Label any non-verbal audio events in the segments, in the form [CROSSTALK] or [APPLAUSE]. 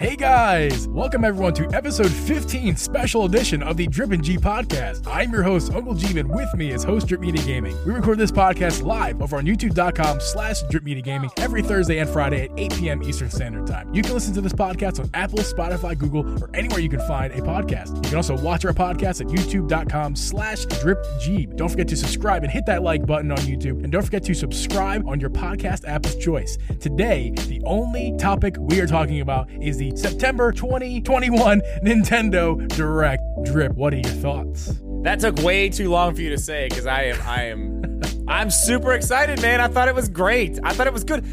Hey guys, welcome everyone to episode 15 special edition of the Drip and Geeb podcast. I'm your host, Uncle Geeb, and with me is host Drip Media Gaming. We record this podcast live over on youtube.com slash Drip Media Gaming every Thursday and Friday at 8 p.m. Eastern Standard Time. You can listen to this podcast on Apple, Spotify, Google, or anywhere you can find a podcast. You can also watch our podcast at youtube.com slash Drip G. Don't forget to subscribe and hit that like button on YouTube, and don't forget to subscribe on your podcast app of choice. Today, the only topic we are talking about is the September 2021 Nintendo Direct. Drip, what are your thoughts? That took way too long for you to say because I am I am [LAUGHS] I'm super excited, man. I thought it was great. I thought it was good.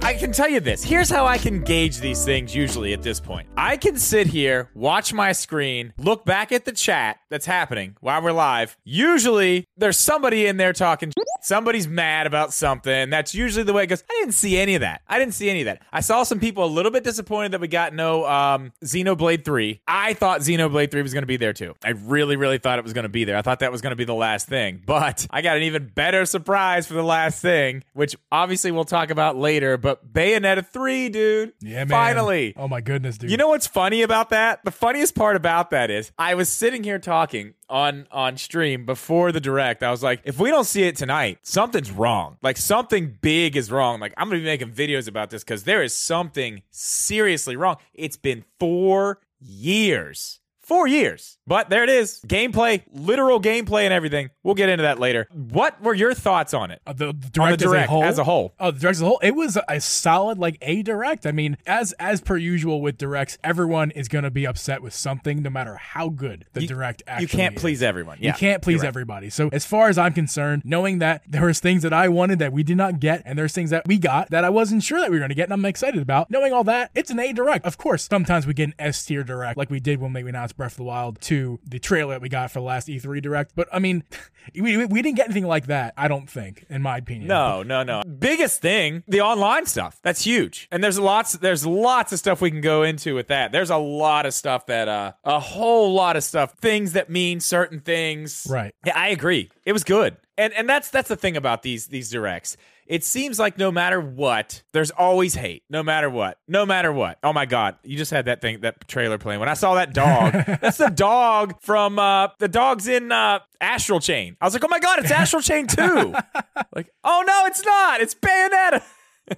I can tell you this. Here's how I can gauge these things usually at this point. I can sit here, watch my screen, look back at the chat that's happening while we're live. Usually there's somebody in there talking somebody's mad about something. That's usually the way it goes. I didn't see any of that. I didn't see any of that. I saw some people a little bit disappointed that we got no um Xenoblade 3. I thought Xenoblade 3 was going to be there too. I really really thought it was going to be there. I thought that was going to be the last thing. But I got an even better surprise for the last thing, which obviously we'll talk about later, but Bayonetta 3, dude. Yeah, man. Finally. Oh my goodness, dude. You know what's funny about that? The funniest part about that is I was sitting here talking on on stream before the direct. I was like, if we don't see it tonight, something's wrong. Like something big is wrong. Like I'm gonna be making videos about this because there is something seriously wrong. It's been four years. Four years. But there it is. Gameplay, literal gameplay and everything. We'll get into that later. What were your thoughts on it? Uh, the, the On the direct, direct as, a whole, as a whole. Oh, the direct as a whole. It was a solid like a direct. I mean, as as per usual with directs, everyone is going to be upset with something, no matter how good the You- direct actually. You can't is. please everyone. Yeah, you can't please right. everybody. So as far as I'm concerned, knowing that there was things that I wanted that we did not get, and there's things that we got that I wasn't sure that we were going to get, and I'm excited about. Knowing all that, it's an A direct. Of course, sometimes we get an S tier direct, like we did when we announced Breath of the Wild to the trailer that we got for the last E3 direct. But I mean, [LAUGHS] we, we, didn't get anything like that. I don't think, in my opinion. No, no, no. Biggest thing, the online stuff. That's huge. And there's lots there's lots of stuff we can go into with that. There's a lot of stuff that uh a whole lot of stuff, things that mean certain things. Right. Yeah, I agree. It was good. And and that's that's the thing about these these directs. It seems like no matter what, there's always hate. No matter what. No matter what. Oh my god, you just had that thing that trailer playing. When I saw that dog, [LAUGHS] that's the dog from uh the dog's in uh Astral Chain. I was like, "Oh my god, it's Astral Chain 2." [LAUGHS] like, "Oh no, it's not. It's Bayonetta."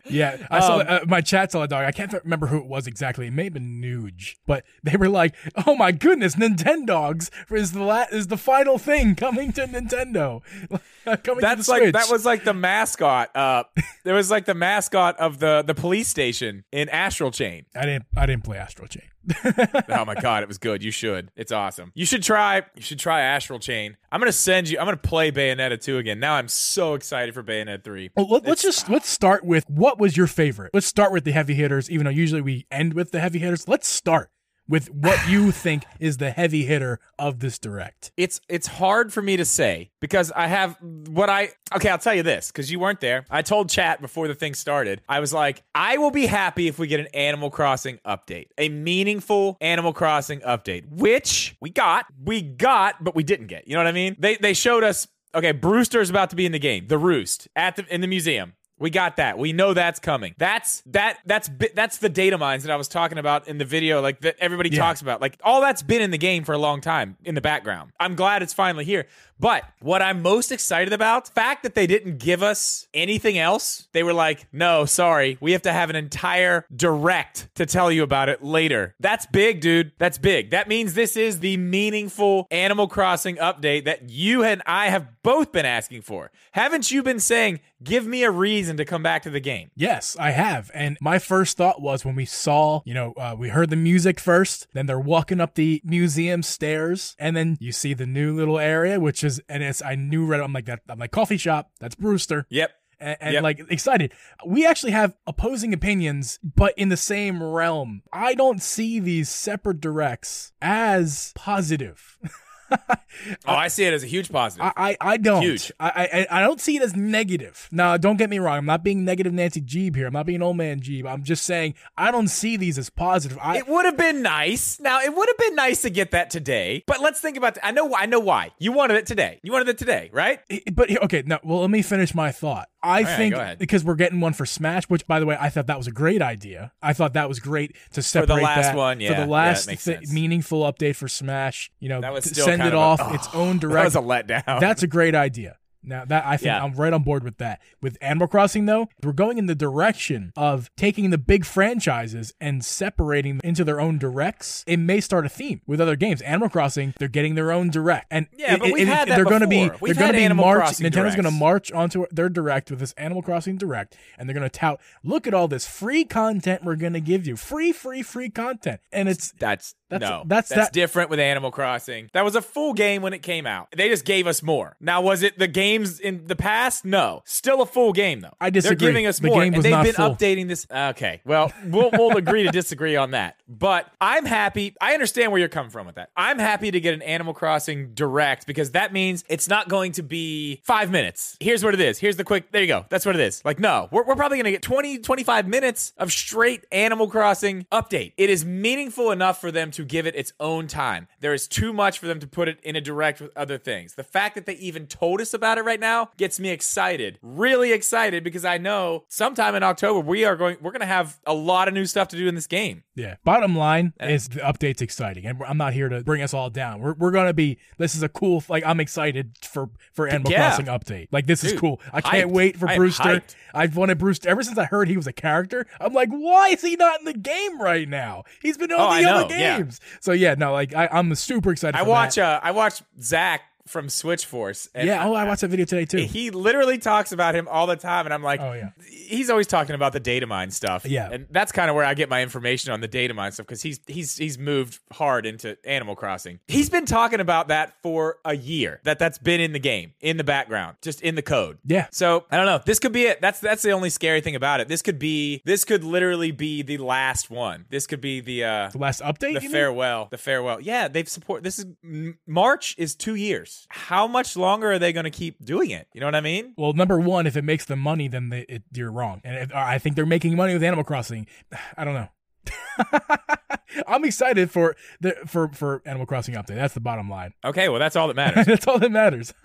Yeah, I saw Um, uh, my chat saw a dog. I can't remember who it was exactly. It may have been Nuge, but they were like, "Oh my goodness, Nintendogs is the la- is the final thing coming to Nintendo, [LAUGHS] coming That's to like Switch." that was like the mascot. Uh, there was like the mascot of the the police station in Astral Chain. I didn't I didn't play Astral Chain. [LAUGHS] oh my god, it was good. You should. It's awesome. You should try. You should try Astral Chain. I'm gonna send you. I'm gonna play Bayonetta 2 again. Now I'm so excited for Bayonetta 3. Well, let, let's It's- just let's start with what was your favorite. Let's start with the heavy hitters, even though usually we end with the heavy hitters. Let's start with what you think is the heavy hitter of this direct. It's it's hard for me to say because I have what I okay. I'll tell you this because you weren't there. I told chat before the thing started. I was like, I will be happy if we get an Animal Crossing update, a meaningful Animal Crossing update, which we got, we got, but we didn't get. You know what I mean? They they showed us. Okay, Brewster's about to be in the game. The Roost at the in the museum. We got that. We know that's coming. That's that. That's that's the data mines that I was talking about in the video, like that everybody Yeah. talks about. Like all that's been in the game for a long time in the background. I'm glad it's finally here. But what I'm most excited about, the fact that they didn't give us anything else. They were like, "No, sorry, we have to have an entire direct to tell you about it later." That's big, dude. That's big. That means this is the meaningful Animal Crossing update that you and I have both been asking for. Haven't you been saying, "Give me a reason to come back to the game"? Yes, I have. And my first thought was when we saw, you know, uh, we heard the music first, then they're walking up the museum stairs, and then you see the new little area, which is, and it's, I knew right, I'm like, that, I'm like, coffee shop, that's Brewster. Yep. And, and Yep. like excited. We actually have opposing opinions, but in the same realm. I don't see these separate directs as positive. [LAUGHS] [LAUGHS] Oh, I see it as a huge positive. I, I, I don't. Huge. I, I I don't see it as negative. Now, don't get me wrong. I'm not being negative Nancy Geeb here. I'm not being old man Geeb. I'm just saying I don't see these as positive. I It would have been nice. Now, it would have been nice to get that today. But let's think about. I know. I know why you wanted it today. You wanted it today, right? But okay, now well, let me finish my thought. I right, think because we're getting one for Smash, which by the way, I thought that was a great idea. I thought that was great to separate for the last that one, yeah. for the last thi- sense. meaningful update for Smash. You know, That was send it of a- off oh, [SIGHS] its own direct. That was a letdown. That's a great idea. Now that I think Yeah. I'm right on board with that. With Animal Crossing though, we're going in the direction of taking the big franchises and separating them into their own directs. It may start a theme with other games. Animal Crossing, they're getting their own direct, and Yeah, but we've it- had that they're gonna be before. We've they're going to be Animal march. Crossing Nintendo's going to march onto their direct with this Animal Crossing direct, and they're going to tout, look at all this free content we're going to give you, free, free, free content, and it's That's That's- no. that's That's, that- different with Animal Crossing. That was a full game when it came out. They just gave us more. Now, was it the games in the past? No. Still a full game though. I disagree. They're giving us The more, and they've been full. updating this. Okay. Well, we'll we'll agree to disagree on that. But I'm happy. I understand where you're coming from with that. I'm happy to get an Animal Crossing direct because that means it's not going to be five minutes. Here's what it is. Here's the quick. There you go. That's what it is. Like, no, we're, we're probably going to get 20, 25 minutes of straight Animal Crossing update. It is meaningful enough for them to give it its own time. There is too much for them to put it in a direct with other things. The fact that they even told us about it right now gets me excited. Really excited because I know sometime in October we are going we're going to have a lot of new stuff to do in this game. Yeah. Bottom line is the update's exciting, and I'm not here to bring us all down. We're, we're gonna be. This is a cool. Like I'm excited for for Animal Yeah. Crossing update. Like this is cool. I can't hyped. wait for I Brewster. I've wanted Brewster ever since I heard he was a character. I'm like, why is he not in the game right now? He's been on Oh, the I other know, yeah. games. So yeah, no, like I, I'm super excited. I watch That. uh I watch Zach from Switch Force yeah. Oh, I watched that video today too. he literally talks about him all the time and i'm like Oh, yeah. he's always talking about the data mine stuff Yeah. and that's kind of where i get my information on the data mine stuff because he's he's he's moved hard into animal crossing he's been talking about that for a year that that's been in the game in the background just in the code Yeah. so i don't know this could be it that's that's the only scary thing about it this could be this could literally be the last one this could be the uh the last update. the you mean? farewell the farewell yeah they've support this is march is two years how much longer are they going to keep doing it you know what i mean Well, number one, if it makes them money, then they, it, you're wrong. And if, I think they're making money with Animal Crossing. [SIGHS] I don't know. [LAUGHS] I'm excited for the for for Animal Crossing update. That's the bottom line. okay well that's all that [LAUGHS] matters That's all that matters. [LAUGHS]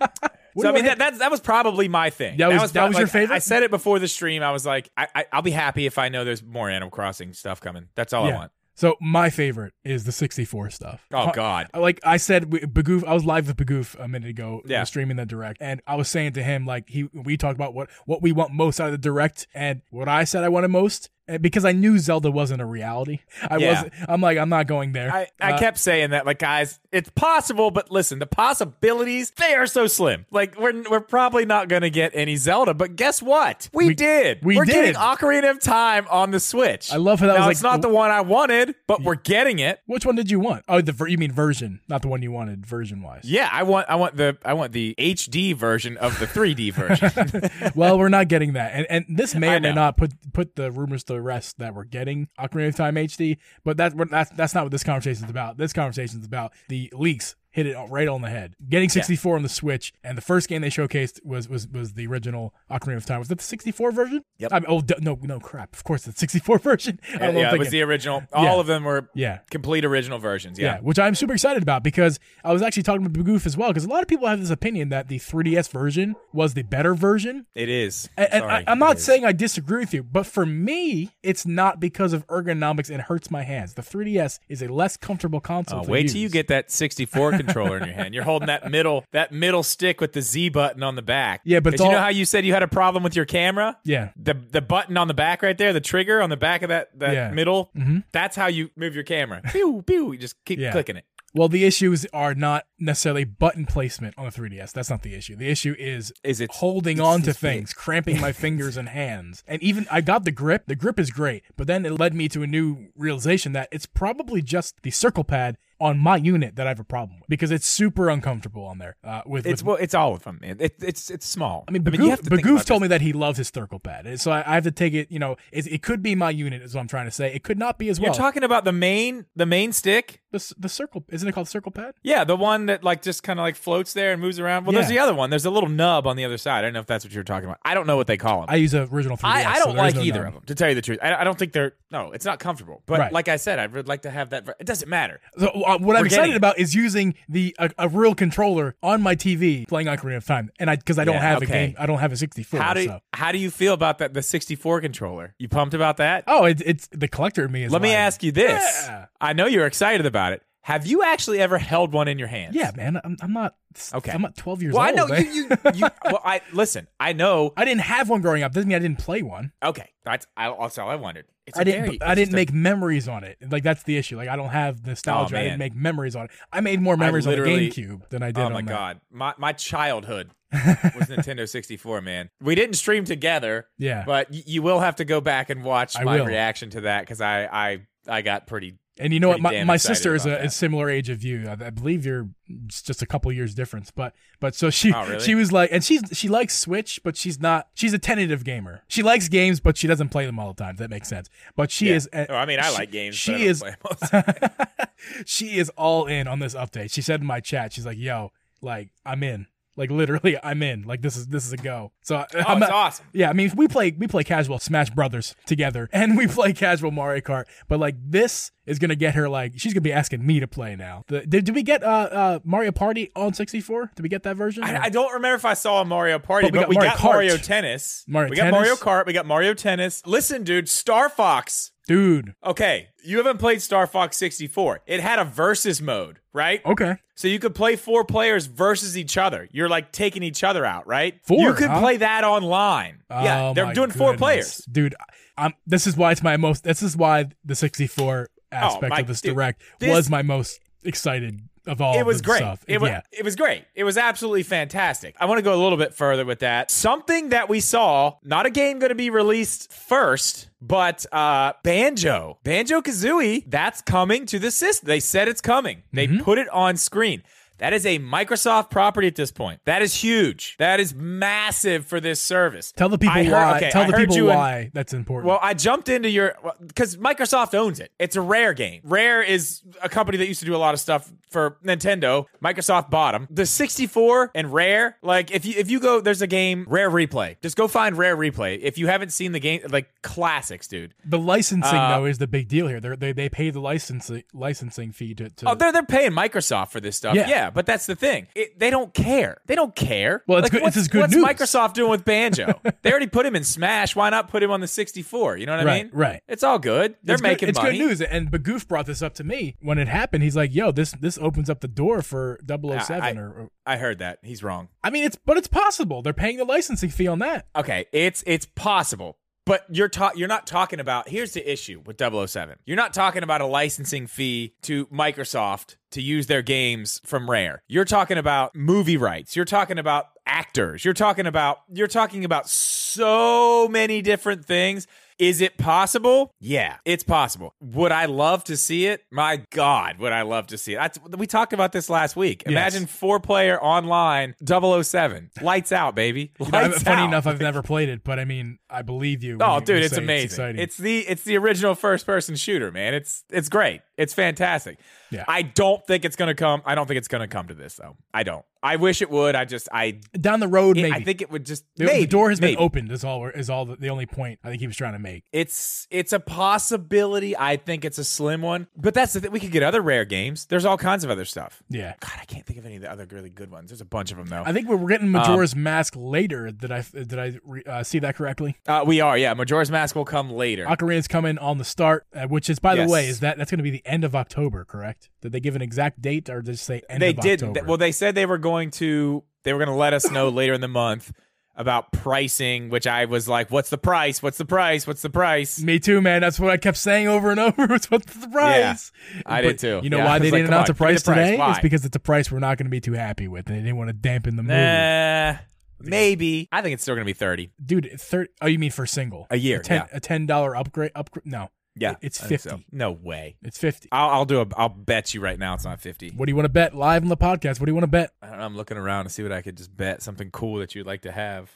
So I mean that, that that was probably my thing. That was- that prob- was your favorite? I said it before the stream. I was like, I, I I'll be happy if I know there's more Animal Crossing stuff coming. That's all I want. So my favorite is the 64 stuff. Oh God. Like I said, Bagoof. I was live with Bagoof a minute ago, Yeah. yeah. streaming the direct, and I was saying to him like he we talked about what what we want most out of the direct, and what I said I wanted most, because I knew Zelda wasn't a reality. I Yeah. wasn't. I'm like I'm not going there. I, I Uh, kept saying that, like, guys, it's possible, but listen, the possibilities, they are so slim. Like, we're, we're probably not going to get any Zelda, but guess what? We, We- did. we are did. getting Ocarina of Time on the Switch. I love how that now, was it's like- not the one I wanted, but we're getting it. Which one did you want? Oh, the ver- you mean version, not the one you wanted, version wise. Yeah, I want, I want the, I want the HD version of the 3D version. [LAUGHS] well, we're not getting that, and and this may or may not put put the rumors to rest that we're getting Ocarina of Time HD. But that's that's that's not what this conversation is about. This conversation is about the leaks. Hit it right on the head. Getting 64 on the Switch, and the first game they showcased was was was the original Ocarina of Time. Was that the 64 version? Yep. I mean, oh no, no crap. Of course, the 64 [LAUGHS] version. Yeah, yeah, it was the original. All Yeah. of them were yeah. complete original versions. Yeah. Yeah. which I'm super excited about because I was actually talking to Bagoof as well because a lot of people have this opinion that the 3DS version was the better version, It is. and, and Sorry, I, am not is. saying I disagree with you, but for me, it's not because of ergonomics and hurts my hands. The 3DS is a less comfortable console. Oh, to wait use. till you get that 64 [LAUGHS] controller in your hand. You're holding that middle that middle stick with the Z button on the back. Yeah, but 'Cause you know how you said you had a problem with your camera? Yeah. The the button on the back right there, the trigger on the back of that that Yeah. middle. Mhm. That's how you move your camera. pew pew. You just keep Yeah. clicking it. Well, the issues are not necessarily button placement on the 3DS. That's not the issue. The issue is Is it holding on to things, cramping my fingers and [LAUGHS] hands. And even I got the grip. The grip is great, but then it led me to a new realization that it's probably just the circle pad on my unit that I have a problem with because it's super uncomfortable on there. Uh, with, It's with well, it's all of them. man. It, it's it's small. I mean, you Bagoof, have to Bagoof told this. me that he loves his circle pad, so I, I have to take it. You know, it, it could be my unit, is what I'm trying to say. It could not be as well. You're talking about the main the main stick. the, the circle isn't it called circle pad? Yeah, the one that like just kind of like floats there and moves around. Well, there's the other one. There's a little nub on the other side. I don't know if that's what you're talking about. I don't know what they call them. I use a original 3DS. I, I don't is like no either nub. of them, to tell you the truth. I, I don't think they're no, it's not comfortable. But Right. like I said, I would like to have that. It doesn't matter. So uh, what I'm We're excited about is using the a, a real controller on my TV playing Ocarina of Time, and I because I don't Yeah, have a game, I don't have a 64. How do so. how do you feel about that the 64 controller? You pumped about that? Oh, it, it's the collector in me is. Let me ask you this. Yeah. I know you're excited about it. Have you actually ever held one in your hands? Yeah, man. I'm, I'm not. Okay. I'm not 12 years Well, I old. know man. you, you, you. [LAUGHS] Well, I listen. I know. I didn't have one growing up. Doesn't mean I didn't play one. Okay, that's I, all I wondered. It's I didn't. very- I didn't a- make memories on it. Like that's the issue. Like I don't have nostalgia. Oh, I Oh, man. didn't make memories on it. I made more memories on the GameCube than I did Oh on my that. god, my my childhood [LAUGHS] was Nintendo 64. Man, we didn't stream together. Yeah. but y- you will have to go back and watch I my will. reaction to that because I I I got pretty. And you know what? My, my sister is a, that. similar age of you. I, I believe you're just a couple years difference. But but so she Oh, really? she was like, and she's she likes Switch, but she's not. She's a tentative gamer. She likes games, but she doesn't play them all the time. That makes sense. But she Yeah. is. uh, Oh, I mean, I she- like games. She but I don't is. [LAUGHS] she is all in on this update. She said in my chat, she's like, "Yo, like I'm in. Like literally, [LAUGHS] I'm in. Like this is this is a go." So Oh, I'm not- awesome. yeah, I mean, we play we play casual Smash Brothers together, [LAUGHS] and we play casual Mario Kart. But like this is gonna get her like she's gonna be asking me to play now. The, did, did we get uh, uh Mario Party on 64? Did we get that version? I, I don't remember if I saw a Mario Party, But we but got we Mario got Mario Tennis. Mario we got Mario Kart. We got Mario Tennis. Listen, dude, Star Fox. Dude, Okay, you haven't played Star Fox 64. It had a versus mode, right? okay, So you could play four players versus each other. You're like taking each other out, right? Four, You could huh? play that online. yeah, Oh, they're my doing four players. dude. I'm, this is why it's my most. This is why the 64 aspect Oh, my- of this direct this- was my most excited of all. It was great. Stuff. It was yeah. it was great. It was absolutely fantastic. I want to go a little bit further with that. Something that we saw, not a game going to be released first, but uh Banjo. Banjo Kazooie, that's coming to the system. They said it's coming. They Mm-hmm. put it on screen. That is a Microsoft property at this point. That is huge. That is massive for this service. Tell the people heard- why. okay, tell I the people why that's important. well, I jumped into your because Microsoft owns it. It's a Rare game. Rare is a company that used to do a lot of stuff for Nintendo. Microsoft bought them. The 64 and Rare, like if you if you go, there's a game Rare Replay. Just go find Rare Replay if you haven't seen the game. Like classics, dude. the licensing uh, though is the big deal here. They're, they they pay the licensing licensing fee to. to Oh, they're they're paying Microsoft for this stuff. Yeah. Yeah, but that's the thing. It, they don't care. They don't care. Well, it's Like, good- What's, it's good what's news. Microsoft doing with Banjo? [LAUGHS] they already put him in Smash. Why not put him on the 64? You know what I Right, mean? right. It's all good. They're it's good- making it's money. good news. And Bagoof brought this up to me when it happened. He's like, "Yo, this this opens up the door for 007 I- or, or I heard that. He's wrong. I mean, it's but it's possible. They're paying the licensing fee on that. Okay, it's it's possible. But you're ta- you're not talking about here's the issue with 007. You're not talking about a licensing fee to Microsoft to use their games from Rare. You're talking about movie rights. You're talking about actors. You're talking about you're talking about so many different things. Is it possible? Yeah, it's possible. Would I love to see it? My God, would I love to see it? That's, we talked about this last week. Imagine four player online 007. Lights out, baby. [LAUGHS] You know, funny out. enough, I've [LAUGHS] never played it, but I mean, I believe you. Oh, dude, you it's amazing. exciting. It's, the it's the original first person shooter, man. It's it's great. It's fantastic. Yeah. I don't think it's gonna come. I don't think it's gonna come to this though. I don't. I wish it would. I just I down the road. Maybe I think it would just the, maybe, the door has maybe. been opened. Is all. Is all the, the only point I think he was trying to make. It's it's a possibility. I think it's a slim one, but that's the thing. We could get other rare games. There's all kinds of other stuff. Yeah. God, I can't think of any of the other really good ones. There's a bunch of them though. I think we're getting Majora's Mask later. Did I did I re- uh, see that correctly? Uh, we are, yeah. Majora's Mask will come later. Ocarina's coming on the start, uh, which is by Yes. the way, is that that's going to be the end of October, correct? Did they give an exact date or did just say end they did. October? Well, they said they were going to. They were going to let us know later in the month about pricing, which I was like, "What's the price? What's the price? What's the price?" Me too, man. That's what I kept saying over and [LAUGHS] over. It's what's the price? Yeah, I But did too. You know Yeah, why they like, didn't announce on, a price the price. today? Why? It's because it's a price we're not going to be too happy with, and they didn't want to dampen the mood. Nah, maybe. I think it's still going to be thirty. Dude, thir- oh, you mean for single? A year, A ten, yeah. a ten dollar upgrade. Upgrade? No, Yeah, it's I think 50. so. No way. it's fifty. I'll, I'll do a. I'll bet you right now it's not fifty. What do you want to bet live on the podcast? What do you want to bet? I don't know, I'm looking around to see what I could just bet something cool that you'd like to have.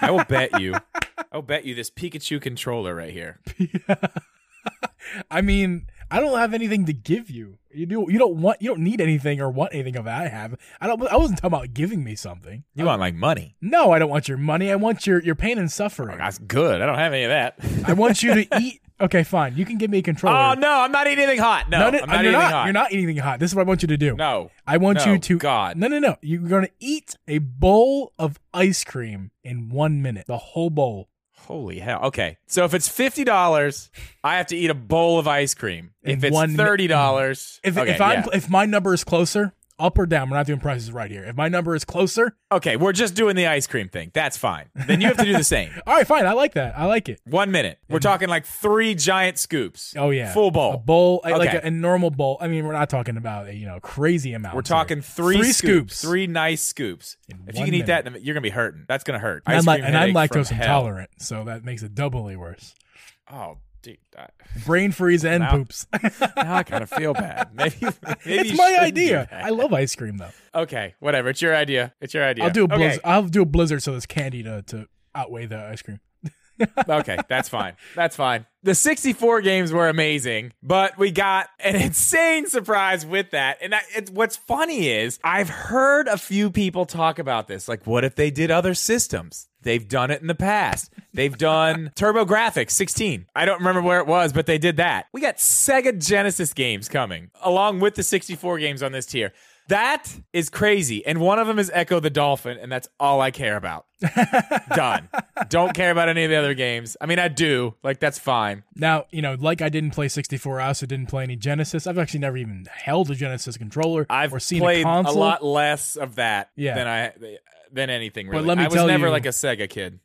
I will bet you. [LAUGHS] I will bet you this Pikachu controller right here. [LAUGHS] I mean, I don't have anything to give you. You do. You don't want. You don't need anything or want anything of that I have. I don't. I wasn't talking about giving me something. You want like money? No, I don't want your money. I want your your pain and suffering. Oh, that's good. I don't have any of that. I want you to [LAUGHS] eat Okay, fine. You can give me a controller. Oh no, I'm not eating anything hot. No, No, no, I'm uh, not you're eating not. hot. You're not eating anything hot. This is what I want you to do. No. I want No, you to. God. No, no, no. You're going to eat a bowl of ice cream in one minute. The whole bowl. Holy hell. Okay. So if it's fifty dollars, I have to eat a bowl of ice cream. In If it's thirty dollars, If okay, if I'm yeah. if my number is closer, up or down. We're not doing prices right here. If my number is closer, okay, we're just doing the ice cream thing. That's fine. Then you have to do the same. [LAUGHS] all right, fine. I like that. I like it. One minute. We're talking like three giant scoops. Oh yeah, Full bowl. A bowl, uh, like a, a normal bowl. I mean, we're not talking about a you know crazy amount. We're talking three, Three scoops, scoops. three nice scoops. In If you can eat that, you're gonna be hurting. That's gonna hurt. And, I'm, like, and I'm lactose intolerant, so that makes it doubly worse. Oh, dude, I, [LAUGHS] Brain freeze and Now- poops. [LAUGHS] now I kind of feel bad. [LAUGHS] Maybe, maybe it's my idea. I love ice cream though. Okay, whatever. It's your idea. It's your idea. I'll do a Okay. blizzard. I'll do a blizzard so there's candy to, to outweigh the ice cream. Okay, that's fine. That's fine. The 64 games were amazing, but we got an insane surprise with that. And I, it's, what's funny is I've heard a few people talk about this. Like, what if they did other systems? They've done it in the past. They've done [LAUGHS] TurboGrafx 16. I don't remember where it was, but they did that. We got Sega Genesis games coming along with the 64 games on this tier. That is crazy. And one of them is Ecco the Dolphin, and that's all I care about. [LAUGHS] Done. Don't care about any of the other games. I mean, I do. Like, that's fine. Now, you know, like I didn't play 64, I also didn't play any Genesis. I've actually never even held a Genesis controller I've or seen played a console. lot less of that Yeah. than I than anything really. let me I was tell never you- like a Sega kid.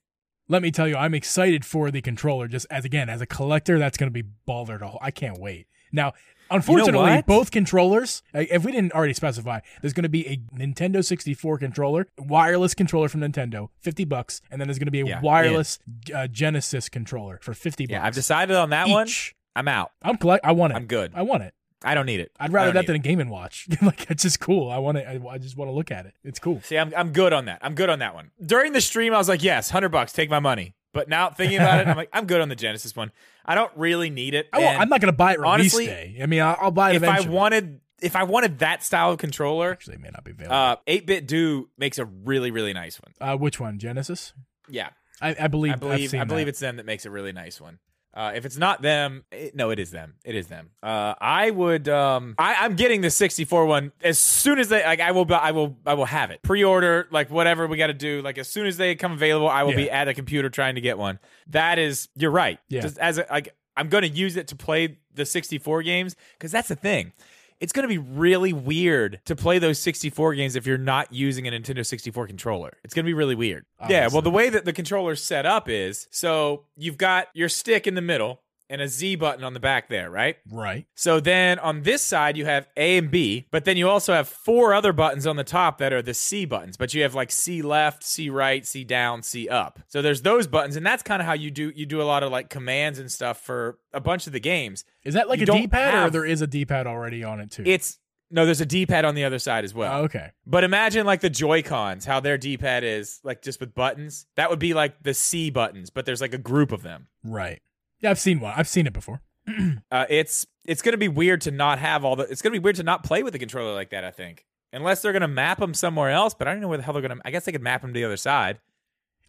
Let me tell you, I'm excited for the controller. Just as again, as a collector, that's going to be baller to hold. I can't wait. Now, unfortunately, what? both controllers. If we didn't already specify, there's going to be a Nintendo 64 controller, wireless controller from Nintendo, 50 bucks, and then there's going to be a Yeah, wireless uh, Genesis controller for 50 bucks. Yeah, I've decided on that one. I'm out. I'm collect. I want it. I'm good. I want it. I don't need it. I'd rather that than it. a Game and Watch. [LAUGHS] like it's just cool. I want it. I, I just want to look at it. It's cool. See, I'm I'm good on that. I'm good on that one. During the stream, I was like, yes, hundred bucks, take my money. But now thinking about it, I'm like, I'm good on the Genesis one. I don't really need it. I I'm not going to buy it release honestly, day. I mean, I'll, I'll buy it if I wanted, if I wanted that style of controller, Actually, it may not be available. uh, 8BitDo makes a really really nice one. Uh, which one? Genesis? Yeah, I, I believe. I believe I believe it's them that makes a really nice one. Uh, if it's not them, it, no, it is them. It is them. Uh, I would. Um, I, I'm getting the 64 one as soon as they like. I will. I will. I will have it pre-order. Like whatever we got to do. Like as soon as they come available, I will be at a computer trying to get one. That is. You're right. Yeah. Just as a, like, I'm going to use it to play the 64 games because that's the thing. It's going to be really weird to play those 64 games if you're not using a Nintendo 64 controller. It's going to be really weird. Yeah, well, the way that the controller's set up is so you've got your stick in the middle and a Z button on the back there, right? right. So then on this side, you have A and B, but then you also have four other buttons on the top that are the C buttons. But you have like C left, C right, C down, C up. So there's those buttons, and that's kind of how you do you do a lot of like commands and stuff for a bunch of the games. Is that like You a D-pad, or have- there is a D-pad already on it too? It's no, there's a D-pad on the other side as well. Oh, okay. But imagine like the Joy Cons, how their D-pad is like just with buttons. That would be like the C buttons, but there's like a group of them. Right. Yeah, I've seen one. I've seen it before. [CLEARS THROAT] Uh, it's it's gonna be weird to not have all the. It's gonna be weird to not play with the controller like that. I think unless they're gonna map them somewhere else. But I don't know where the hell they're gonna. I guess they could map them to the other side.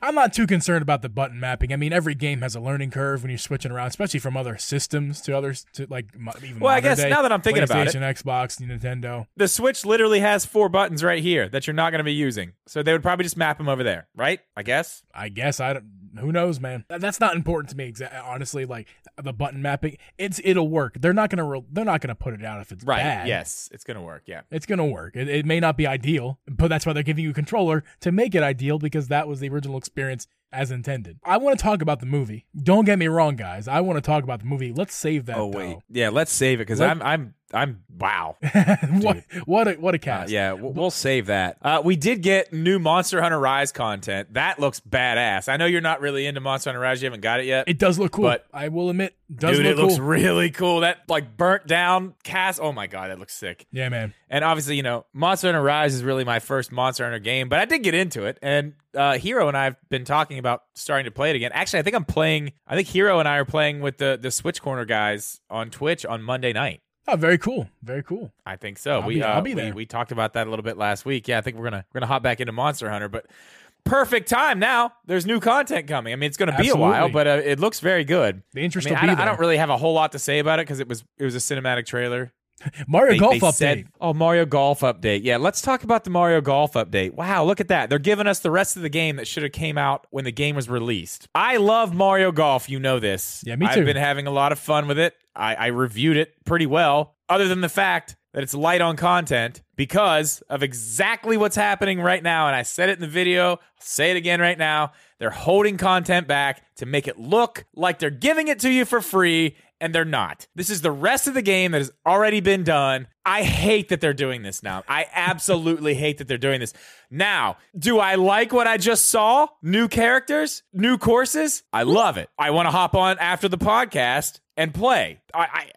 I'm not too concerned about the button mapping. I mean, every game has a learning curve when you're switching around, especially from other systems to others to like even. Well, I guess day. now that I'm thinking about it- PlayStation, Xbox, Nintendo. The Switch literally has four buttons right here that you're not gonna be using. So they would probably just map them over there, right? I guess. I guess I don't. Who knows, man? That's not important to me. Exa- honestly, like the button mapping, it's it'll work. They're not gonna. Re- they're not gonna put it out if it's Right. bad. Yes, it's gonna work. Yeah. It's gonna work. It, it may not be ideal, but that's why they're giving you a controller to make it ideal because that was the original experience as intended. I want to talk about the movie. Don't get me wrong, guys. I want to talk about the movie. Let's save that. Oh wait. though. Yeah. Let's save it because I'm I'm I'm wow. [LAUGHS] what what a what a Uh, cast. yeah, we'll, we'll save that. Uh, we did get new Monster Hunter Rise content. That looks badass. I know you're not really into Monster Hunter Rise. You haven't got it yet. It does look cool. But- I will admit, does Dude, look it looks cool. really cool. That like burnt down cast. Oh my god, that looks sick. yeah, man. And obviously, you know, Monster Hunter Rise is really my first Monster Hunter game, but I did get into it. And uh, Hero and I have been talking about starting to play it again. Actually, I think I'm playing. I think Hero and I are playing with the the Switch Corner guys on Twitch on Monday night. Oh, very cool. Very cool. I think so. I'll we be- uh, I'll be there. We, talked about that a little bit last week. Yeah, I think we're gonna we're gonna hop back into Monster Hunter, but perfect time now. There's new content coming. I mean, it's going to be Absolutely. a while, but uh, it looks very good. The interest I, mean, will I, be there. I don't really have a whole lot to say about it because it was it was a cinematic trailer. [LAUGHS] Mario They- Golf they update. said- oh, Mario Golf update. Yeah, let's talk about the Mario Golf update. Wow, look at that. They're giving us the rest of the game that should have came out when the game was released. I love Mario Golf. You know this. Yeah, me too. I've been having a lot of fun with it. I, I reviewed it pretty well, other than the fact that it's light on content because of exactly what's happening right now. And I said it in the video, I'll say it again right now. They're holding content back to make it look like they're giving it to you for free, and they're not. This is the rest of the game that has already been done. I hate that they're doing this now. I absolutely hate that they're doing this. Now, do I like what I just saw? New characters, new courses? I love it. I want to hop on after the podcast and play. I, I,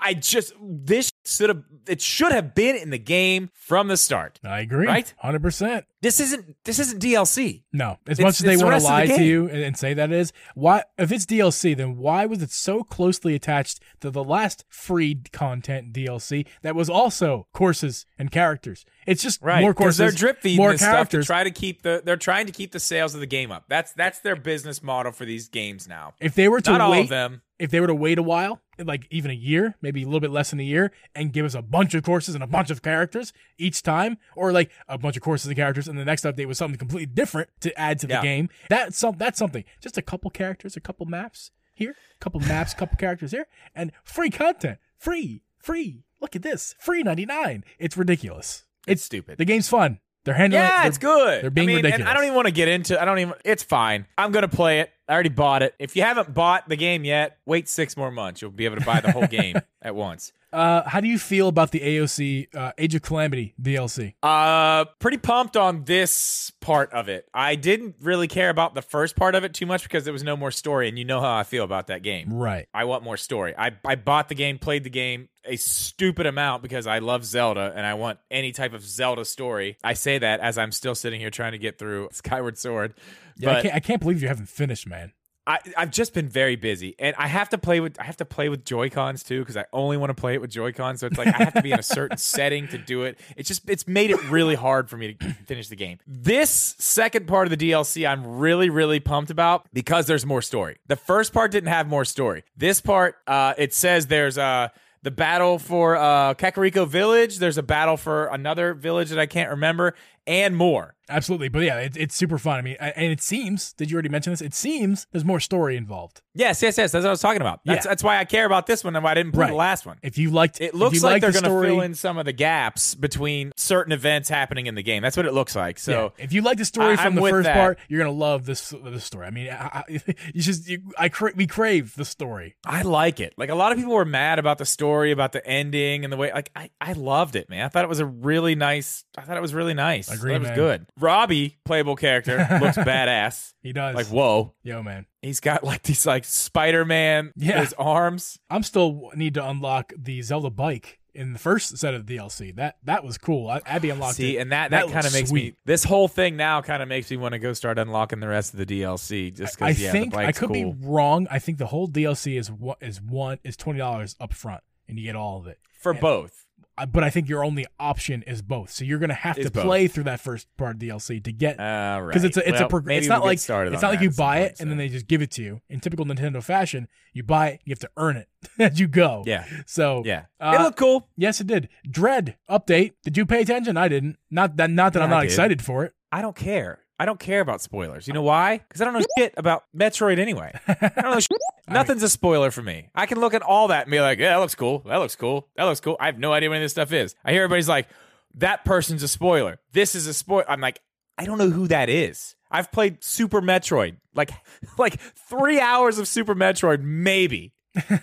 I just this should have it should have been in the game from the start. I agree. Right? Hundred percent. This isn't this isn't DLC. No, as It's- much as they the want to rest of the lie to you and, and say that is why, if it's DLC, then why was it so closely attached to the last free content DLC that was also courses and characters? It's just Right, more courses, They're drip feeding more this stuff to characters. try to keep the. They're trying to keep the sales of the game up. That's that's their business model for these games now. if they were to Not wait, them. if they were to wait a while, like even a year, maybe a little bit less than a year, and give us a bunch of courses and a bunch of characters each time, or like a bunch of courses and characters, and the next update was something completely different to add to the Yeah. game. That's some that's something. Just a couple characters, a couple maps here, a couple maps, a couple characters here, and free content, free, free. Look at this, free ninety nine. It's ridiculous. It's stupid. The game's fun. They're handling. It. Yeah, they're- it's good. they're being I mean, ridiculous. And I don't even want to get into. I don't even. It's fine. I'm gonna play it. I already bought it. If you haven't bought the game yet, wait six more months. You'll be able to buy the whole game [LAUGHS] at once. Uh, how do you feel about the AOC uh, Age of Calamity DLC? Uh, pretty pumped on this part of it. I didn't really care about the first part of it too much because there was no more story, and you know how I feel about that game. Right. I want more story. I, I bought the game, played the game a stupid amount because I love Zelda and I want any type of Zelda story. I say that as I'm still sitting here trying to get through [LAUGHS] Skyward Sword. Yeah, I But can't. I can't believe you haven't finished, man. I, I've just been very busy, and I have to play with I have to play with Joy Cons too because I only want to play it with Joy Cons. So it's like I have to be in a [LAUGHS] certain setting to do it. It's just it's made it really hard for me to [CLEARS THROAT] finish the game. This second part of the DLC, I'm really really pumped about because there's more story. The first part didn't have more story. This part, uh, it says there's uh the battle for uh, Kakariko Village. There's a battle for another village that I can't remember, and more. Absolutely, but yeah, it, it's super fun. I mean, and it seems. Did you already mention this? It seems there's more story involved. Yes, yes, yes. That's what I was talking about. That's Yeah. that's why I care about this one and why I didn't play Right. the last one. If you liked, It looks like they're the going to fill in some of the gaps between certain events happening in the game. That's what it looks like. So yeah, if you like the story I- from I'm the first that. part, you're gonna love this this story. I mean, I, I, [LAUGHS] you just you, I cra- we crave the story. I like it. Like a lot of people were mad about the story, about the ending, and the way. Like I, I loved it, man. I thought it was a really nice. I thought it was really nice. Agree, I thought it was man. good. Robbie, playable character, looks [LAUGHS] badass. He does. Like whoa, yo, man, he's got like these like Spider Man. Yeah. his arms. I'm still need to unlock the Zelda bike in the first set of DLC. That that was cool. I, Abby unlocked See, it. and that that, looks kind of makes sweet. me. This whole thing now kind of makes me want to go start unlocking the rest of the DLC. Just I because yeah, think the I could cool. be wrong. I think the whole DLC is what is one is twenty dollars up front, and you get all of it. for both. But I think your only option is both. So you're gonna have Is to both. play through that first part of DLC to get All right. because it's a it's Well, a prog- it's not we'll like it's not like you buy it and then they just give it to you. In typical Nintendo fashion, you buy it, you have to earn it [LAUGHS] as you go. Yeah. So Yeah. uh, it looked cool. yes, it did. Dread update. Did you pay attention? I didn't. Not that. Not that Yeah, I'm not excited for it. I don't care. I don't care about spoilers. You know why? Because I don't know shit about Metroid anyway. I don't know [LAUGHS] shit. Nothing's a spoiler for me. I can look at all that and be like, yeah, that looks cool. That looks cool. That looks cool. I have no idea what any of this stuff is. I hear everybody's like, that person's a spoiler. This is a spoiler. I'm like, I don't know who that is. I've played Super Metroid, like, [LAUGHS] like three hours of Super Metroid, maybe,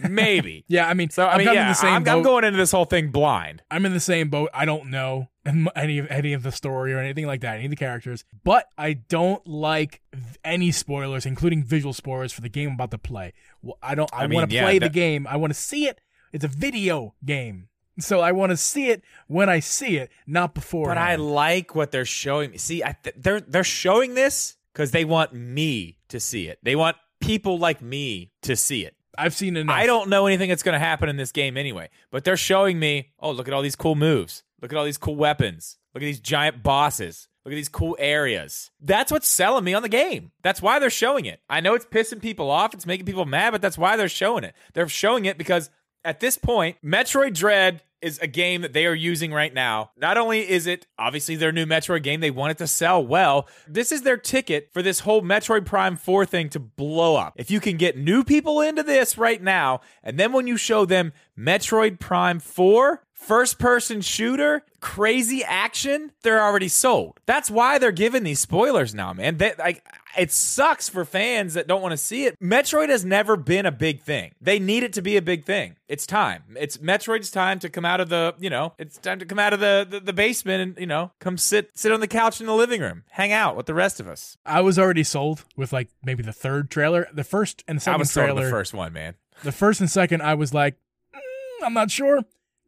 maybe. [LAUGHS] Yeah, I mean, So I I'm mean, in yeah, the same I'm, boat. I'm going into this whole thing blind. I'm in the same boat. I don't know [LAUGHS] any of any of the story or anything like that, any of the characters. But I don't like any spoilers, including visual spoilers for the game I'm about to play. Well, I don't. I, I mean, want to yeah, play the game. I want to see it. It's a video game, so I want to see it when I see it, not before. But I like what they're showing me. See, I th- they're they're showing this because they want me to see it. They want people like me to see it. I've seen enough. I don't know anything that's going to happen in this game anyway. But they're showing me. Oh, look at all these cool moves. Look at all these cool weapons. Look at these giant bosses. Look at these cool areas. That's what's selling me on the game. That's why they're showing it. I know it's pissing people off, it's making people mad, but that's why they're showing it. They're showing it because at this point, Metroid Dread is a game that they are using right now. Not only is it obviously their new Metroid game, they want it to sell well. This is their ticket for this whole Metroid Prime 4 thing to blow up. If you can get new people into this right now, and then when you show them Metroid Prime 4, first person shooter, crazy action, they're already sold. That's why they're giving these spoilers now, man. They, like, it sucks for fans that don't want to see it. Metroid has never been a big thing. They need it to be a big thing. It's time. It's Metroid's time to come out of the, you know, it's time to come out of the, the, the basement and, you know, come sit sit on the couch in the living room, hang out with the rest of us. I was already sold with like maybe the third trailer, the first and the second I was sold trailer. the first one, man. The first and second, I was like, mm, I'm not sure.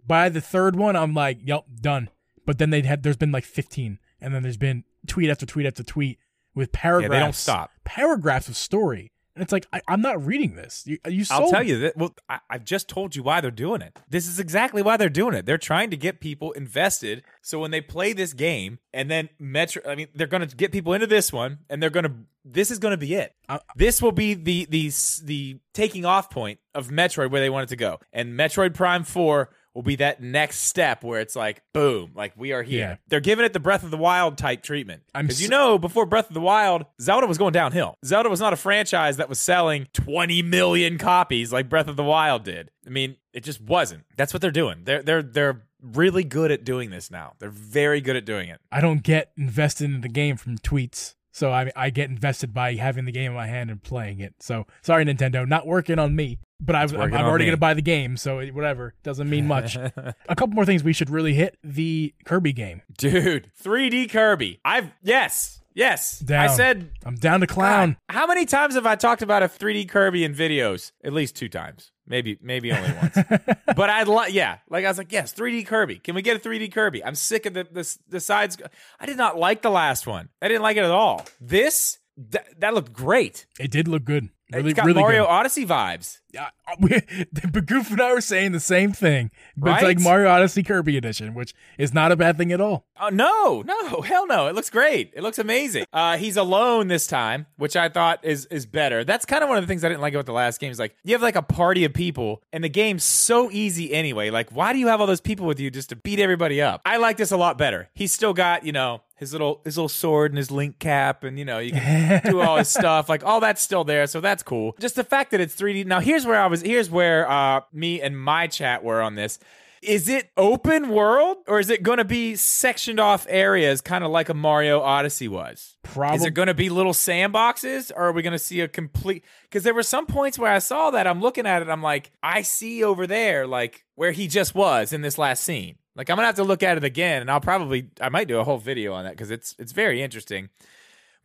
By the third one, I'm like, yep, done. But then they had there's been like 15, and then there's been tweet after tweet after tweet with paragraphs. Yeah, they don't stop. Paragraphs of story, and it's like I, am not reading this. You, you I'll tell you that. Well, I, I've just told you why they're doing it. This is exactly why they're doing it. They're trying to get people invested. So when they play this game, and then Metro, I mean, they're going to get people into this one, and they're going to. This is going to be it. Uh, this will be the the the taking off point of Metroid where they want it to go, and Metroid Prime Four will be that next step where it's like boom like we are here. Yeah. they're giving it the breath of the wild type treatment. I'm because you know before breath of the wild zelda was going downhill. Zelda was not a franchise that was selling 20 million copies like breath of the wild did. I mean it just wasn't. That's what they're doing. They're they're they're really good at doing this now. They're very good at doing it. I don't get invested in the game from tweets. So I I get invested by having the game in my hand and playing it. So sorry Nintendo, not working on me. But I, I'm, I'm already me. going to buy the game, so whatever doesn't mean much. [LAUGHS] a couple more things we should really hit the Kirby game. dude 3d kirby i've yes yes i said I'm down to clown. God, how many times have I talked about a 3D Kirby in videos? At least two times. Maybe, maybe only once. [LAUGHS] but I'd like, yeah, like I was like, yes, 3D Kirby. Can we get a 3D Kirby? I'm sick of the the, the sides. I did not like the last one. I didn't like it at all. This th- that looked great. It did look good. Really, it's got really Mario good. Odyssey vibes. Yeah, [LAUGHS] but Goof and I were saying the same thing. But it's like Mario Odyssey Kirby Edition, which is not a bad thing at all. Oh no, no, [LAUGHS] hell no! It looks great. It looks amazing. Uh, he's alone this time, which I thought is is better. That's kind of one of the things I didn't like about the last game. Is like you have like a party of people, and the game's so easy anyway. Like, why do you have all those people with you just to beat everybody up? I like this a lot better. He's still got you know his little his little sword and his link cap, and you know you can [LAUGHS] do all his stuff. Like all that's still there, so that's cool. Just the fact that it's 3D. Now here's where I was. Here's where uh, me and my chat were on this. Is it open world or is it going to be sectioned off areas, kind of like a Mario Odyssey was? Probably. Is it going to be little sandboxes or are we going to see a complete? Because there were some points where I saw that. I'm looking at it. I'm like, I see over there, like where he just was in this last scene. Like I'm gonna have to look at it again, and I'll probably I might do a whole video on that because it's it's very interesting.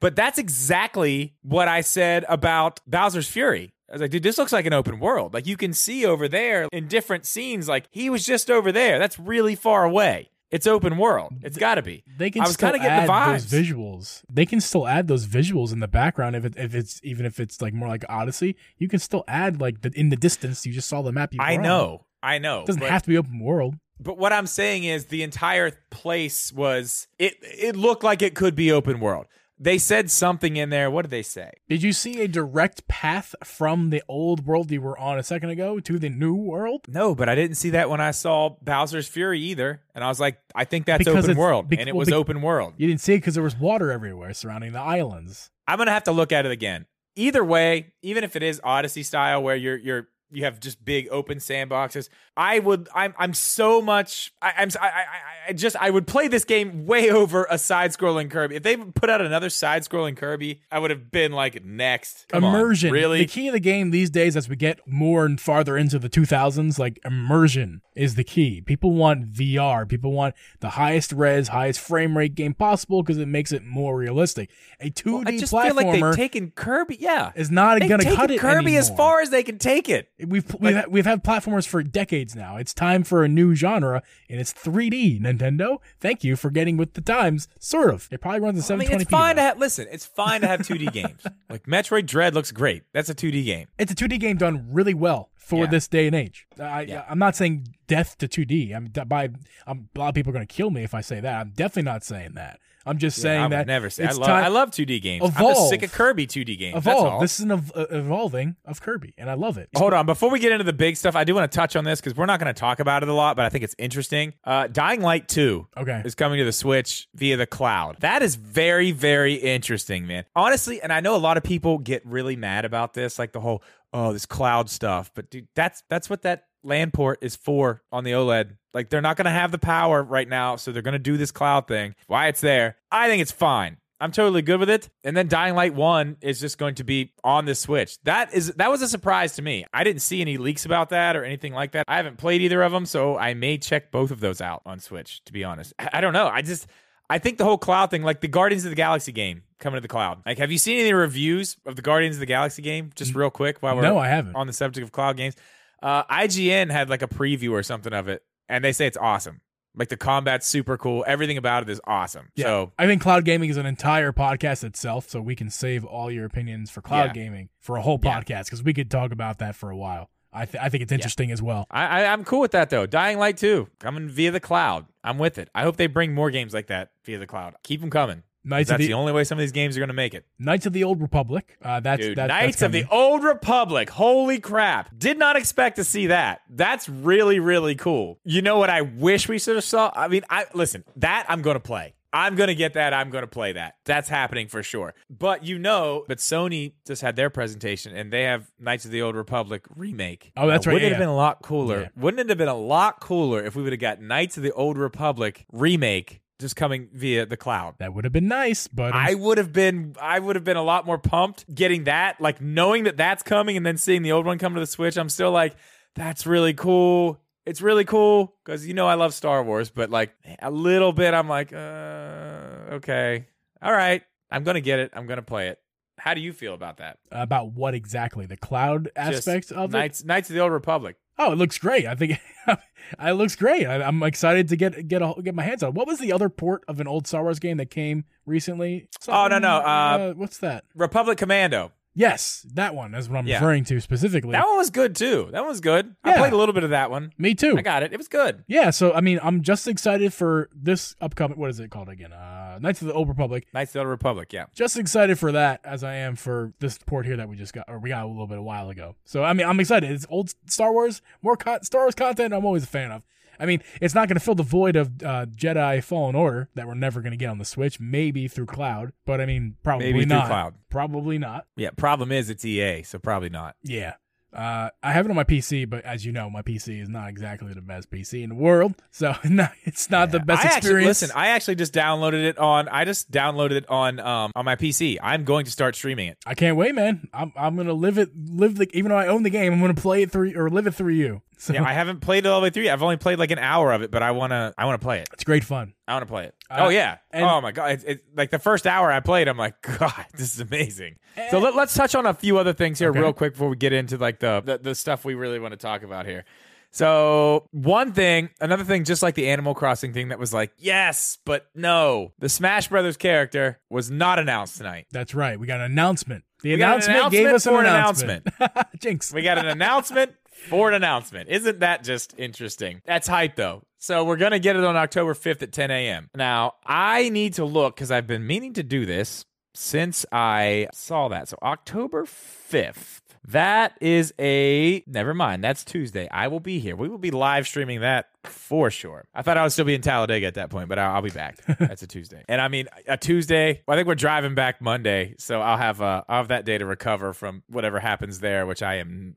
But that's exactly what I said about Bowser's Fury. I was like, dude, this looks like an open world. Like you can see over there in different scenes, like he was just over there. That's really far away. It's open world. It's got to be. They can I was getting add the those visuals. They can still add those visuals in the background if it, if it's even if it's like more like Odyssey. You can still add like the, in the distance. You just saw the map. You I were on. know. I know. It doesn't have to be open world. But what I'm saying is the entire place was it it looked like it could be open world. They said something in there. What did they say? Did you see a direct path from the old world you were on a second ago to the new world? No, but I didn't see that when I saw Bowser's Fury either. And I was like, I think that's Because open world. bec- and it well, was bec- open world. You didn't see it because there was water everywhere surrounding the islands. I'm gonna have to look at it again. Either way, even if it is Odyssey style where you're you're you have just big open sandboxes, I would I'm I'm so much I, I'm I, I I just I would play this game way over a side scrolling Kirby. If they put out another side scrolling Kirby, I would have been like next Come on, immersion. really? The key of the game these days, as we get more and farther into the 2000s, like immersion is the key. People want VR. People want the highest res, highest frame rate game possible because it makes it more realistic. A 2D Well, I just platformer feel like they've taken Kirby. Yeah, is not going to cut it Kirby as far as they can take it. We've we've, had, we've had platformers for decades now. It's time for a new genre, and it's 3D. Nintendo, thank you for getting with the times. Sort of. It probably runs at I mean, 720p. it's fine to have. Listen, it's fine to have 2D [LAUGHS] games. Like Metroid Dread looks great. That's a 2D game. it's a 2D game done really well for Yeah. this day and age. I, Yeah. I'm not saying death to 2D. I'm by I'm, a lot of people are going to kill me if I say that. I'm definitely not saying that. I'm just I saying would that never say. I love, I love 2D games. I'm Evolve. just sick of Kirby 2D games. That's evolve. all. This is an ev- uh, evolving of Kirby, and I love it. Hold on, before we get into the big stuff, I do want to touch on this because we're not going to talk about it a lot, but I think it's interesting. Uh, Dying Light 2 Okay. is coming to the Switch via the cloud. That is very, very interesting, man. Honestly, and I know a lot of people get really mad about this, like the whole oh this cloud stuff. But dude, that's that's what that LAN port is for on the OLED. Like they're not going to have the power right now, so they're going to do this cloud thing. Why it's there, I think it's fine. I'm totally good with it. And then Dying Light 1 is just going to be on the Switch. That is that was a surprise to me. I didn't see any leaks about that or anything like that. I haven't played either of them, so I may check both of those out on Switch, to be honest. I, I don't know. I just I think the whole cloud thing, like the Guardians of the Galaxy game coming to the cloud. Like, have you seen any reviews of the Guardians of the Galaxy game? Just real quick while we're No, I haven't. on the subject of cloud games. Uh, IGN had like a preview or something of it, and they say it's awesome. Like the combat's super cool. Everything about it is awesome. Yeah. So I think cloud gaming is an entire podcast itself, so we can save all your opinions for cloud Yeah. gaming for a whole Yeah. podcast because we could talk about that for a while. I, th- I think it's interesting as well. I, I, I'm cool with that though. Dying Light 2 coming via the cloud. I'm with it. I hope they bring more games like that via the cloud. Keep them coming. Knights That's the, the only way some of these games are going to make it. Knights of the Old Republic. Uh, that's Dude, that, Knights that's of the. Old Republic. Holy crap. Did not expect to see that. That's really, really cool. You know what I wish we should have saw? I mean, I listen, that I'm gonna play. I'm gonna get that. I'm gonna play that. That's happening for sure. But you know, but Sony just had their presentation and they have Knights of the Old Republic remake. Oh, that's Now, right, Wouldn't it have been a lot cooler? Yeah. Wouldn't it have been a lot cooler if we would have got Knights of the Old Republic remake just coming via the cloud? That would have been nice, but I would have been I would have been a lot more pumped getting that, like knowing that that's coming and then seeing the old one come to the Switch. I'm still like, that's really cool. It's really cool because you know I love Star Wars, but like a little bit, I'm like, uh, okay, all right, I'm gonna get it. I'm gonna play it. How do you feel about that? about what exactly the cloud Just aspect of it? Knights Knights of the Old Republic. Oh, it looks great. I think [LAUGHS] it looks great. I, I'm excited to get get a, get my hands on. What was the other port of an old Star Wars game that came recently? Oh, no, no, Something, uh, what's that? Republic Commando. Yes, that one. That's what I'm Yeah. referring to specifically. That one was good too. That one was good. I Yeah. played a little bit of that one. Me too. I got it. It was good. Yeah, so I mean, I'm just excited for this upcoming. What is it called again? Uh, Knights of the Old Republic. Knights of the Old Republic. Yeah. Just excited for that as I am for this port here that we just got, or we got a little bit a while ago. So I mean, I'm excited. It's old Star Wars, more con- Star Wars content. I'm always a fan of. I mean, it's not going to fill the void of uh, Jedi Fallen Order that we're never going to get on the Switch. Maybe through cloud, but I mean, probably not. Maybe through cloud. Probably not. Yeah. Problem is it's EA, so probably not. Yeah. Uh, I have it on my PC, but as you know, my PC is not exactly the best PC in the world, so [LAUGHS] not, it's not the best I actually, experience. listen, I actually just downloaded it on. I just downloaded it on um on my PC. I'm going to start streaming it. I can't wait, man. I'm I'm gonna live it, live the. Even though I own the game, I'm gonna play it through or live it through you. So Yeah, I haven't played it all the way through. yet. I've only played like an hour of it, but I wanna I wanna play it. it's great fun. I want to play it. Uh, oh yeah. and- oh my god. It's it, like the first hour I played, I'm like, [LAUGHS] God, this is amazing. so let, us touch on a few other things here real quick before we get into like the, the the stuff we really want to talk about here. So one thing, another thing, just like the Animal Crossing thing, that was like yes, but no. The Smash Brothers character was not announced tonight. That's right. We got an announcement. The We got an announcement, gave announcement us an for an announcement. [LAUGHS] Jinx. We got an announcement for an announcement. Isn't that just interesting? That's hype though. So we're gonna get it on October 5th at 10 a.m. Now I need to look because I've been meaning to do this since I saw that. So October 5th. That is a never mind. That's Tuesday. I will be here. We will be live streaming that for sure. I thought I would still be in Talladega at that point, but I'll, I'll be back. [LAUGHS] That's a Tuesday. And I mean a Tuesday. I think we're driving back Monday, so I'll have uh, I'll have that day to recover from whatever happens there, which I am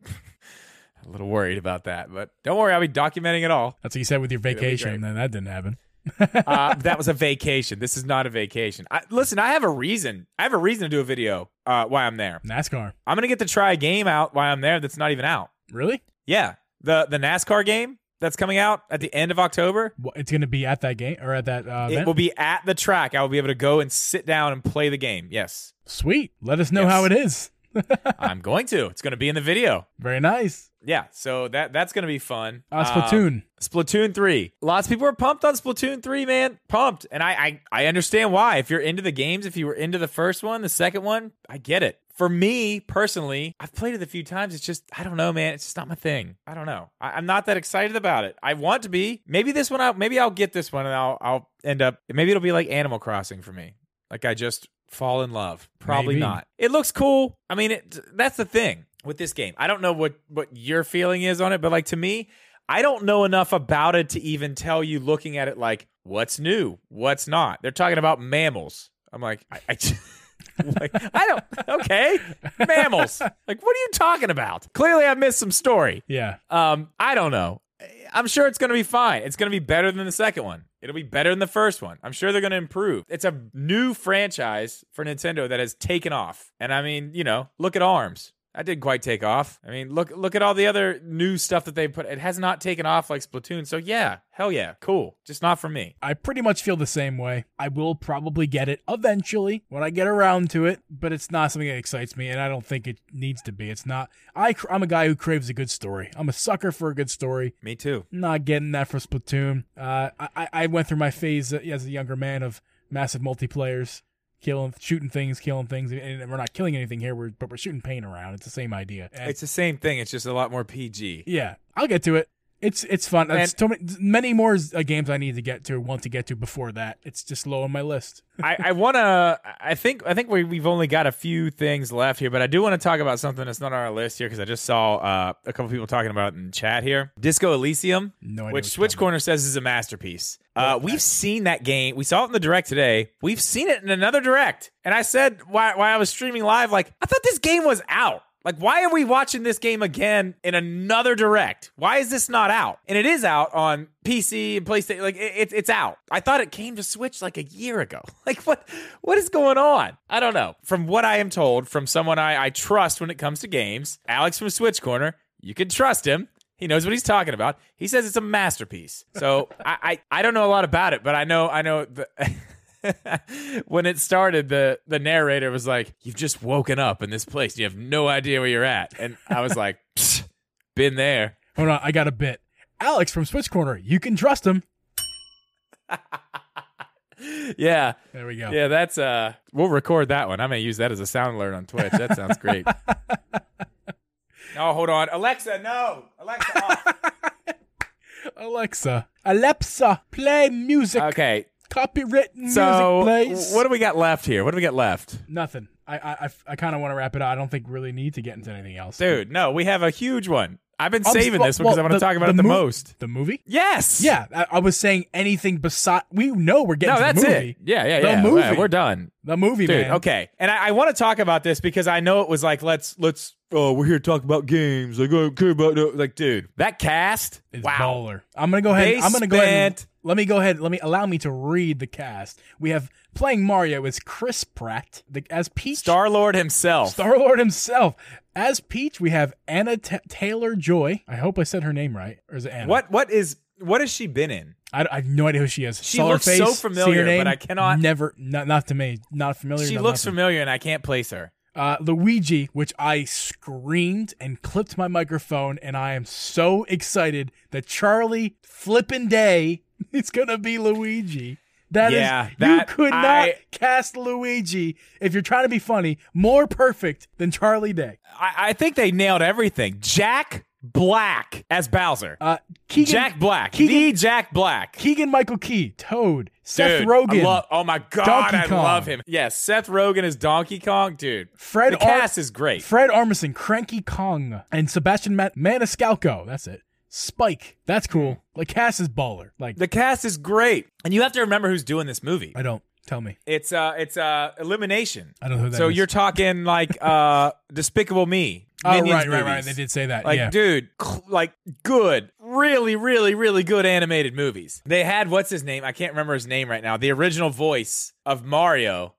a little worried about that. But don't worry, I'll be documenting it all. That's what you said with your vacation, and then that didn't happen. Uh, [LAUGHS] that was a vacation. This is not a vacation. I, listen, I have a reason. I have a reason to do a video uh, while I'm there. NASCAR. I'm gonna get to try a game out while I'm there that's not even out. Really? Yeah, the the NASCAR game that's coming out at the end of October. What, it's gonna be at that game or at that Uh, it will be at the track. I will be able to go and sit down and play the game. Yes. Sweet. Let us know Yes. how it is. I'm going to. It's going to be in the video. Very nice. Yeah, so that that's going to be fun. Uh, Splatoon. Um, Splatoon 3. Lots of people are pumped on Splatoon 3, man. Pumped. And I, I I understand why. If you're into the games, if you were into the first one, the second one, I get it. For me personally, I've played it a few times. It's just, I don't know, man. It's just not my thing. I don't know. I, am not that excited about it. I want to be. Maybe this one, I'll, maybe I'll get this one and I'll, I'll end up, maybe it'll be like Animal Crossing for me. Like I just fall in love. Probably Maybe. not. It looks cool. I mean, it, that's the thing with this game. I don't know what what your feeling is on it, but like to me, I don't know enough about it to even tell you looking at it like what's new, what's not. They're talking about mammals. I'm like, I, I [LAUGHS] like I don't okay mammals. Like, what are you talking about? Clearly, I missed some story. Yeah. Um, I don't know. I'm sure it's going to be fine. It's going to be better than the second one. It'll be better than the first one. I'm sure they're going to improve. It's a new franchise for Nintendo that has taken off. And I mean, you know, look at ARMS. That didn't quite take off. I mean, look look at all the other new stuff that they put. It has not taken off like Splatoon. So yeah, hell yeah, cool. Just not for me. I pretty much feel the same way. I will probably get it eventually when I get around to it, but it's not something that excites me, and I don't think it needs to be. It's not. I cr- I'm a guy who craves a good story. I'm a sucker for a good story. Me too. Not getting that for Splatoon. Uh, I I went through my phase as a younger man of massive multiplayers. Killing, shooting things, killing things, and we're not killing anything here. We're, but we're shooting paint around. It's the same idea. And- It's the same thing. It's just a lot more PG. yeah, I'll get to it. It's it's fun. And- so many, many more uh, games I need to get to, want to get to before that. It's just low on my list. [LAUGHS] I, I want to. I think. I think we, we've only got a few things left here, but I do want to talk about something that's not on our list here because I just saw uh, a couple people talking about it in chat here. Disco Elysium, No idea which Switch Corner says is a masterpiece. Uh, we've seen that game. We saw it in the direct today. We've seen it in another direct, and I said why why I was streaming live, like I thought this game was out. Like, why are we watching this game again in another direct? Why is this not out? And it is out on PC and PlayStation. Like, it, it- it's out. I thought it came to Switch like a year ago. [LAUGHS] Like, what? What is going on? I don't know. From what I am told from someone I, I trust when it comes to games, Alex from Switch Corner, you can trust him. He knows what he's talking about. He says it's a masterpiece. So [LAUGHS] I, I, I don't know a lot about it, but I know I know the. [LAUGHS] [LAUGHS] when it started, the the narrator was like, "You've just woken up in this place. You have no idea where you're at." And I was like, [LAUGHS] "Psst, "Been there." Hold on, I got a bit. Alex from Switch Corner, you can trust him. [LAUGHS] Yeah, There we go. yeah. That's uh, we'll record that one. I may use that as a sound alert on Twitch. That sounds great. oh, hold on, Alexa, no, Alexa. Off. Alexa, Alexa, play music. Okay, Copyright music, so what do we got left here? What do we got left? Nothing. I I I, I kind of want to wrap it up. I don't think we really need to get into anything else, Dude, no, we have a huge one. I've been I'm saving this because I want to talk about it the mo- most. The movie? Yes. Yeah, I, I was saying anything beside. We know we're getting No, to that's the movie. it. Yeah, yeah, The yeah. movie. Yeah, We're done. The movie, Dude, man. okay. And I, I want to talk about this because I know it was like, let's, let's, oh, we're here to talk about games. Like, I don't care about, no. like, dude, that cast, It's wow. baller. I'm gonna go ahead. They I'm gonna go ahead. And, let me go ahead. Let me allow me to read the cast. We have playing Mario is Chris Pratt the, as Peach. Star Lord himself. Star Lord himself as Peach. We have Anna T- Taylor Joy. I hope I said her name right, or is it Anna? What, what is, what has she been in? I, I have no idea who she is. She Saw looks so face, her familiar, name, but I cannot- Never, not, not to me. Not familiar. She not looks nothing. familiar and I can't place her. Uh, Luigi, which I screamed and clipped my microphone, and I am so excited that Charlie Flippin' Day [LAUGHS] is gonna be Luigi. That is, Yeah, you that- could not I- cast Luigi if you're trying to be funny more perfect than Charlie Day. I, I think they nailed everything. Jack Black as Bowser. Uh, Keegan, Jack Black. Keegan- the Jack Black. Keegan Michael Key, Toad, Seth Dude, Rogen, love- oh my god, Donkey I Kong. love him. Yes, Seth Rogen is Donkey Kong, dude. Fred the Ar- cast is great. Fred Armisen, Cranky Kong, and Sebastian Man- Maniscalco. That's it. Spike. That's cool. Like Cass is baller. Like The cast is great, and you have to remember who's doing this movie. I don't tell me. It's uh, it's uh, Illumination. I don't know who that so is. you're talking like uh, [LAUGHS] Despicable Me. Oh Minions right, right, right. movies. They did say that. Like, yeah. dude, cl- like good, really, really, really good animated movies. They had what's his name? I can't remember his name right now. The original voice of Mario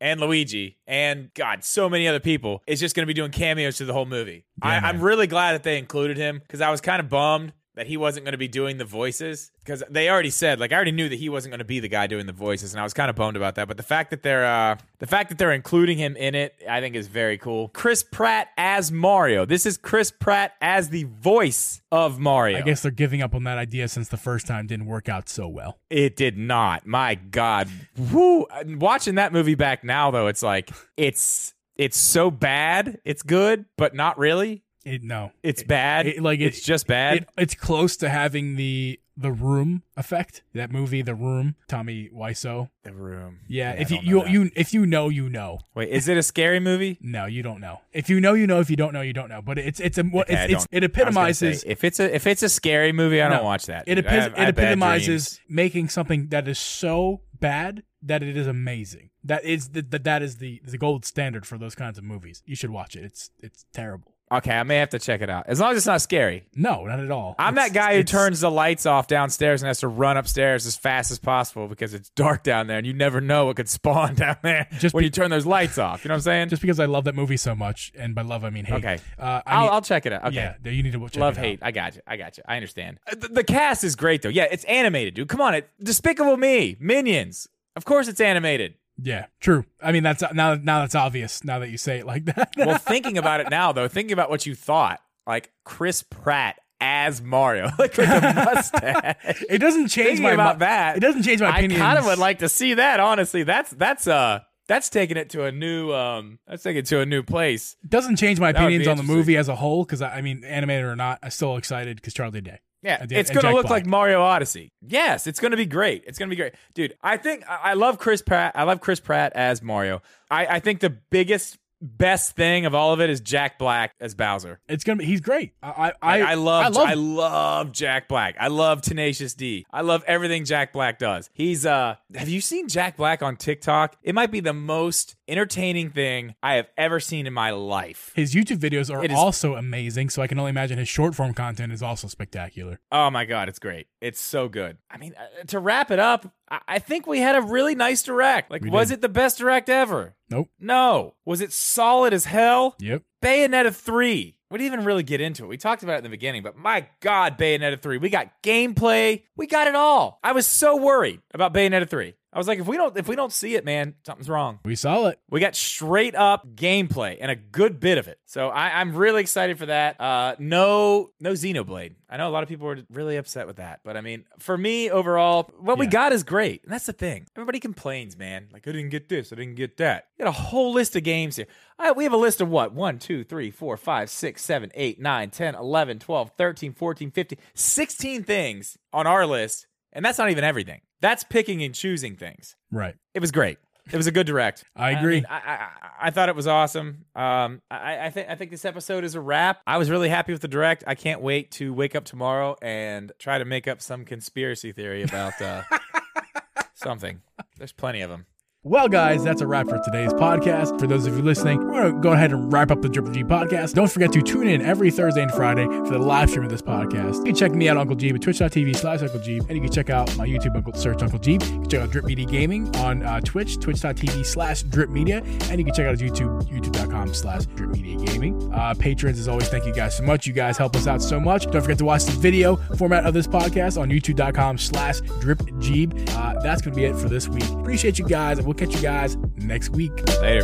and Luigi and God, so many other people is just going to be doing cameos through the whole movie. I. I'm really glad that they included him because I was kind of bummed that he wasn't going to be doing the voices because they already said like I already knew that he wasn't going to be the guy doing the voices, and I was kind of bummed about that. But the fact that they're uh, the fact that they're including him in it, I think is very cool. Chris Pratt as Mario. This is Chris Pratt as the voice of Mario. I guess they're giving up on that idea since the first time didn't work out so well. It did not. My God. Woo. Watching that movie back now though, it's like it's it's so bad. It's good, but not really. It no, It's bad. it- like, it's it- just bad. it, it's close to having the the Room effect. That movie, The Room, Tommy Wiseau. the room. Yeah, I if you know you, that. you if you know, you know. Wait, is it a scary movie? No, you don't know. If you know, you know. If you don't know, you don't know. But it's it's a what Okay, it's, it's it I say, epitomizes if it's a if it's a scary movie, I don't watch that. it, dude. Epi- have- I it have epitomizes making something that is so bad that it is amazing. That is the, that that is the the gold standard for those kinds of movies. You should watch it. It's it's terrible. Okay, I may have to check it out. As long as it's not scary. No, not at all. I'm It's- that guy who it's- turns the lights off downstairs and has to run upstairs as fast as possible because it's dark down there and you never know what could spawn [LAUGHS] down there Just when be- you turn those lights off. You know what I'm saying? just because I love that movie so much, and by love I mean hate. Okay. uh, I I'll, mean, I'll check it out. Okay. yeah, you need to check Love it out. hate. I got you. I got you. I understand. Uh, The, the cast is great though. Yeah, it's animated, dude. Come on, it Despicable Me, Minions. Of course, it's animated. Yeah, true. I mean that's now now that's obvious now that you say it like that. Well, [LAUGHS] thinking about it now, though, thinking about what you thought, like Chris Pratt as Mario, [LAUGHS] like with the [LAUGHS] mustache. it doesn't change Thinking my about mi- that, It doesn't change my opinion. I kind of would like to see that. Honestly, that's that's uh that's taking it to a new um that's taking it to a new place. doesn't change my That opinions on the movie as a whole because I, I mean, animated or not, I'm still excited because Charlie Day. Yeah, And- it's gonna look Black. like Mario Odyssey. Yes, it's gonna be great. It's gonna be great, dude. I think I love Chris Pratt. I love Chris Pratt as Mario. I, I think the biggest best thing of all of it is Jack Black as Bowser. It's gonna be. He's great. I I I, I, I love I love. I love Jack Black. I love Tenacious D. I love everything Jack Black does. He's uh have you seen Jack Black on TikTok? It might be the most entertaining thing I have ever seen in my life. his YouTube videos are is- also amazing, so I can only imagine his short form content is also spectacular. Oh my god, it's great. It's so good. I mean, uh, to wrap it up, I, I think we had a really nice direct. Like We was did. it the best direct ever? Nope. No. Was it solid as hell? Yep. Bayonetta 3. We didn't even really get into it. We talked about it in the beginning, but my God, Bayonetta 3. We got gameplay. We got it all. I was so worried about Bayonetta 3. I was like, if we don't if we don't see it, man, something's wrong. We saw it. We got straight up gameplay and a good bit of it. So I, I'm really excited for that. Uh, no, no Xenoblade. I know a lot of people were really upset with that, but I mean, for me overall, what we got is great, and that's the thing. Everybody complains, man. Like I didn't get this, I didn't get that. We got a whole list of games here. Right, we have a list of what? 1, 2, 3, 4, 5, 6, 7, 8, 9, 10, 11, 12, 13, 14, 15, 16 things on our list, and that's not even everything. That's picking and choosing things. Right. It was great. It was a good direct. [LAUGHS] I agree. mean, I, I, I- I thought it was awesome. Um, I, I think I think this episode is a wrap. I was really happy with the direct. I can't wait to wake up tomorrow and try to make up some conspiracy theory about uh, [LAUGHS] something. There's plenty of them. Well, guys, that's a wrap for today's podcast. For those of you listening, we're going to go ahead and wrap up the Triple G podcast. Don't forget to tune in every Thursday and Friday for the live stream of this podcast. You can check me out, Uncle Geeb, at twitch.tv slash Uncle Geeb. And you can check out my YouTube, Uncle Search Uncle Geeb. You can check out Drip Media Gaming on uh, Twitch, twitch.tv slash Drip Media. And you can check out his YouTube, youtube.com slash Drip Media Gaming. Uh, patrons, as always, thank you guys so much. You guys help us out so much. Don't forget to watch the video format of this podcast on youtube.com slash Drip Geeb. Uh, that's going to be it for this week. Appreciate you guys. We'll catch you guys next week. Later.